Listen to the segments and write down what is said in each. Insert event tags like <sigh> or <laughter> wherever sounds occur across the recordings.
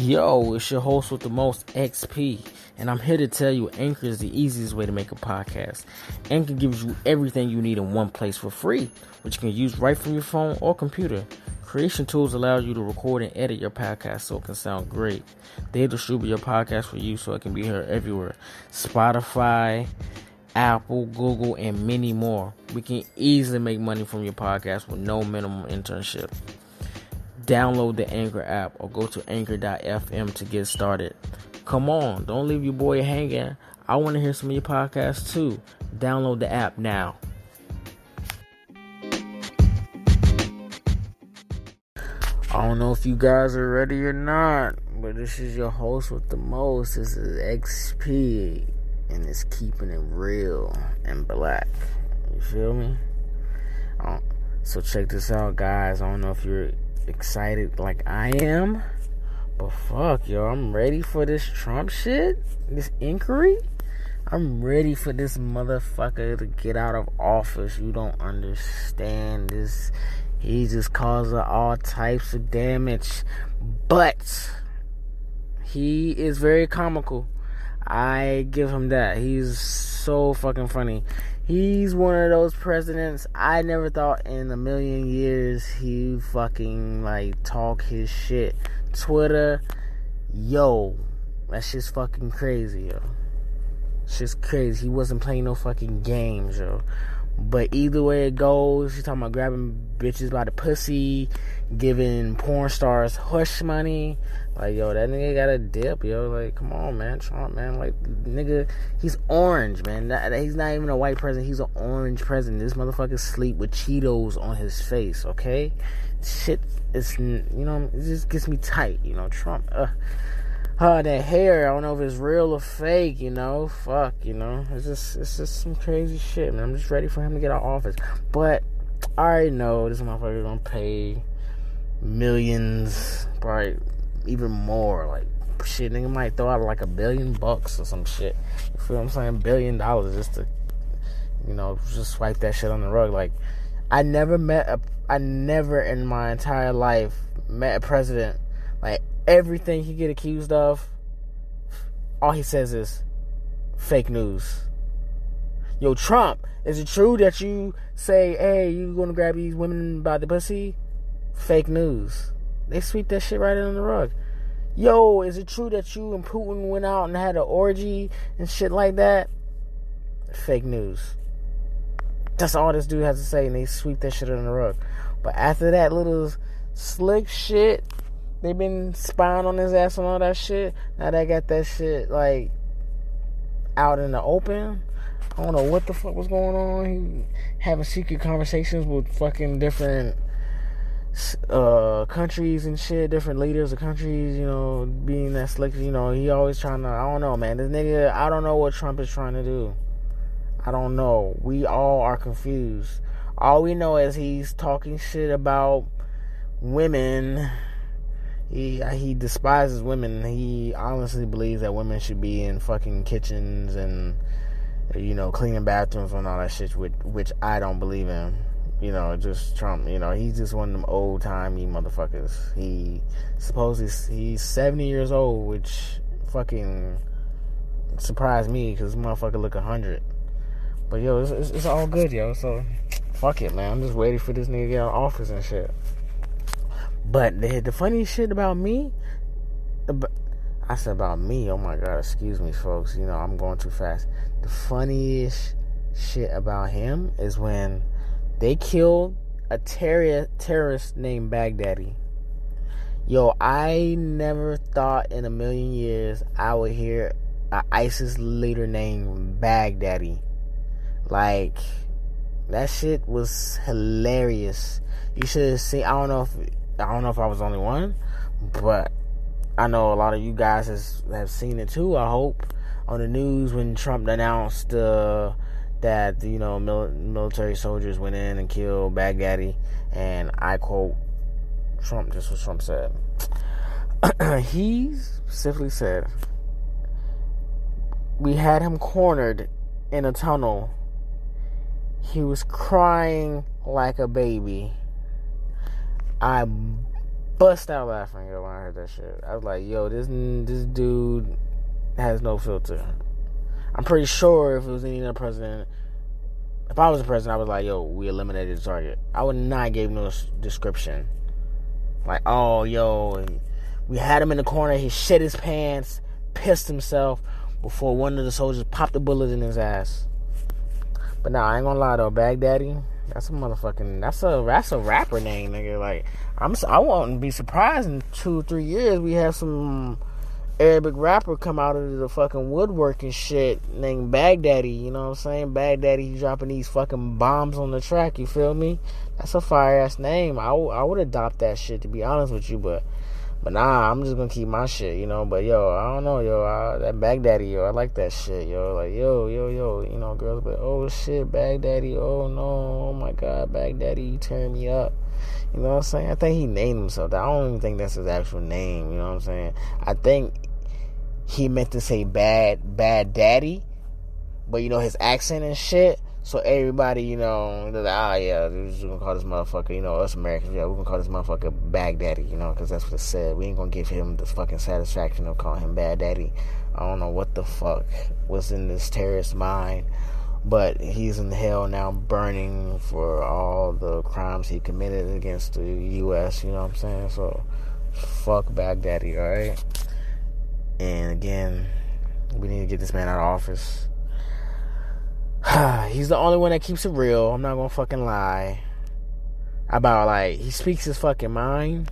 Yo, it's your host with the most XP, and I'm here to tell you Anchor is the easiest way to make a podcast. Anchor gives you everything you need in one place for free, which you can use right from your phone or computer. Creation tools allow you to record and edit your podcast so it can sound great. They distribute your podcast for you so it can be heard everywhere Spotify, Apple, Google, and many more. We can easily make money from your podcast with no minimum internship. Download the Anchor app or go to anchor.fm to get started. Come on, don't leave your boy hanging. I want to hear some of your podcasts too. Download the app now. I don't know if you guys are ready or not, but this is your host with the most. This is XP, and it's keeping it real and black. You feel me? Um, so check this out, guys. I don't know if you're excited like I am, but fuck, yo, I'm ready for this Trump shit, this inquiry. I'm ready for this motherfucker to get out of office. You don't understand this. He just causing all types of damage, but he is very comical. I give him that. He's so fucking funny. He's one of those presidents I never thought in a million years he fucking like talk his shit. Twitter, yo, that's just fucking crazy, yo. It's just crazy. He wasn't playing no fucking games, yo. But either way it goes, he's talking about grabbing bitches by the pussy, giving porn stars hush money. Like, yo, that nigga got a dip, yo. Like, come on, man. Trump, man. Like, nigga, he's orange, man. he's not even a white president. He's an orange president. This motherfucker sleep with Cheetos on his face, okay? Shit it's, you know, it just gets me tight, you know. Trump, uh, uh, that hair, I don't know if it's real or fake, you know. Fuck, you know. It's just it's just some crazy shit, man. I'm just ready for him to get out of office. But I already know this motherfucker gonna pay millions, probably even more. Like shit, nigga might throw out like a billion bucks or some shit. You feel what I'm saying? Billion dollars just to you know, just swipe that shit on the rug. Like I never met a I never in my entire life met a president like everything he get accused of, all he says is fake news. Yo, Trump, is it true that you say, hey, you gonna grab these women by the pussy? Fake news. They sweep that shit right under the rug. Yo, is it true that you and Putin went out and had an orgy and shit like that? Fake news. That's all this dude has to say, and they sweep that shit under the rug. But after that little slick shit, they've been spying on his ass and all that shit. Now they got that shit like out in the open. I don't know what the fuck was going on. He having secret conversations with fucking different uh countries and shit, different leaders of countries, you know, being that slick, you know, he always trying to I don't know, man. This nigga I don't know what Trump is trying to do. I don't know. We all are confused. All we know is he's talking shit about women he he despises women. He honestly believes that women should be in fucking kitchens and you know cleaning bathrooms and all that shit, which which I don't believe in. You know, just Trump. You know, he's just one of them old timey motherfuckers. He supposes he's, seventy years old, which fucking surprised me because this motherfucker look hundred. But yo, it's, it's, it's all good, yo. So fuck it, man. I'm just waiting for this nigga to get out of office and shit. But the, the funny shit about me, I said about me, oh my god, excuse me, folks. You know, I'm going too fast. The funniest shit about him is when they killed a terror, terrorist named Baghdadi. Yo, I never thought in a million years I would hear an ISIS leader named Baghdadi. Like, that shit was hilarious. You should have seen. I don't know if I don't know if I was the only one, but I know a lot of you guys has, have seen it too. I hope on the news when Trump announced uh, that you know mil- military soldiers went in and killed Baghdadi, and I quote Trump. Just what Trump said. <clears throat> he specifically said, "We had him cornered in a tunnel. He was crying like a baby." I bust out laughing when I heard that shit. I was like, "Yo, this this dude has no filter." I'm pretty sure if it was any other president, if I was the president, I was like, "Yo, we eliminated the target." I would not give no description. Like, "Oh, yo, we had him in the corner. He shit his pants, pissed himself before one of the soldiers popped a bullet in his ass." But nah, I ain't gonna lie though, Baghdadi, that's a motherfucking. That's a that's a rapper name, nigga. Like I'm, I won't be surprised in two three years we have some Arabic rapper come out of the fucking woodworking shit named Baghdadi. You know what I'm saying? Baghdadi dropping these fucking bombs on the track. You feel me? That's a fire ass name. I, w- I would adopt that shit to be honest with you, but but nah, I'm just gonna keep my shit, you know. But yo, I don't know, yo, I, that Baghdadi, yo, I like that shit, yo. Like yo, yo, yo, you know, girls, but oh shit, Baghdadi, oh no, oh my god, Baghdadi, you turn me up. You know what I'm saying? I think he named himself. I don't even think that's his actual name. You know what I'm saying? I think he meant to say bad, bad daddy, but you know his accent and shit. So everybody, you know, they're like, ah, yeah, we're just gonna call this motherfucker, you know, us Americans, yeah, we're gonna call this motherfucker Baghdadi, you know, because that's what it said. We ain't gonna give him the fucking satisfaction of calling him Bad Daddy. I don't know what the fuck was in this terrorist mind, but he's in hell now, burning for all the crimes he committed against the U.S. You know what I'm saying? So, fuck Baghdadi, all right. And again, we need to get this man out of office. <sighs> he's the only one that keeps it real. I'm not gonna fucking lie. About like he speaks his fucking mind,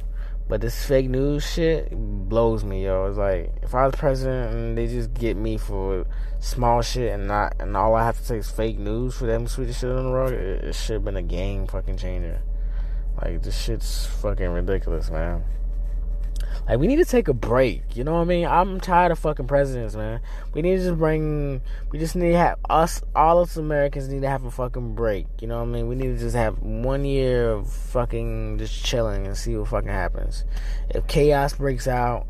but this fake news shit blows me, yo. It's like if I was president and they just get me for small shit and not and all I have to say is fake news for them sweet shit on the rug, it, it should have been a game fucking changer. Like this shit's fucking ridiculous, man. Like we need to take a break. You know what I mean? I'm tired of fucking presidents, man. We need to just bring. We just need to have us. All us Americans need to have a fucking break. You know what I mean? We need to just have one year of fucking just chilling and see what fucking happens. If chaos breaks out,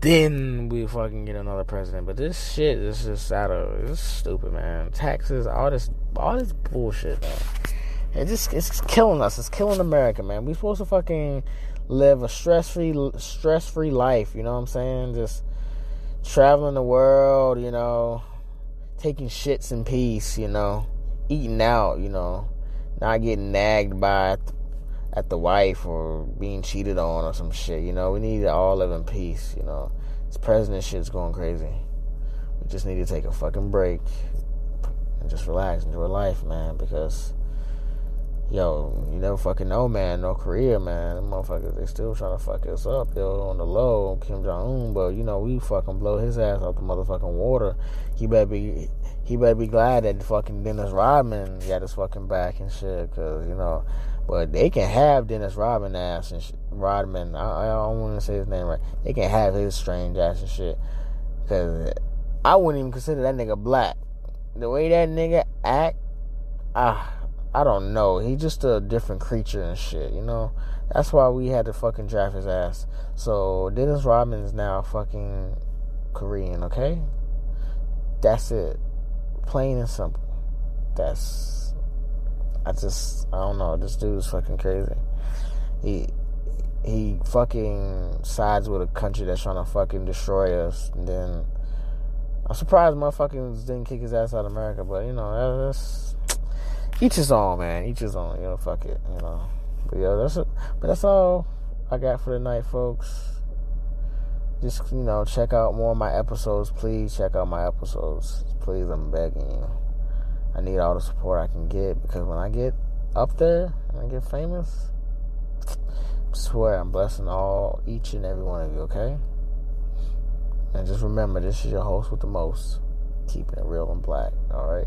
then we fucking get another president. But this shit is just out of. It's stupid, man. Taxes, all this, all this bullshit, man. It just it's killing us. It's killing America, man. We supposed to fucking live a stress free stress free life. You know what I'm saying? Just traveling the world. You know, taking shits in peace. You know, eating out. You know, not getting nagged by at the wife or being cheated on or some shit. You know, we need to all live in peace. You know, this president shit's going crazy. We just need to take a fucking break and just relax, enjoy life, man, because yo, you never fucking know, man. North Korea, man, the motherfuckers, they still trying to fuck us up, yo, on the low, Kim Jong Un. But you know, we fucking blow his ass out the motherfucking water. He better be, he better be glad that fucking Dennis Rodman got his fucking back and shit, cause you know. But they can have Dennis Rodman ass and sh- Rodman. I, I don't want to say his name right. They can have his strange ass and shit, cause I wouldn't even consider that nigga black. The way that nigga act, ah I don't know. He's just a different creature and shit, you know? That's why we had to fucking draft his ass. So Dennis Rodman is now fucking Korean, okay? That's it. Plain and simple. That's I just I don't know, this dude is fucking crazy. He he fucking sides with a country that's trying to fucking destroy us and then I'm surprised motherfuckers didn't kick his ass out of America, but you know, that's each his own, man. Each his own. You know, fuck it. You know. But yeah, that's but that's all I got for tonight, folks. Just you know, check out more of my episodes. Please check out my episodes. Please, I'm begging you. I need all the support I can get because when I get up there and I get famous, I swear I'm blessing all each and every one of you. Okay. And just remember, this is your host with the most, keeping it real and black. All right.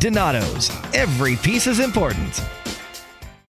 Donato's. Every piece is important.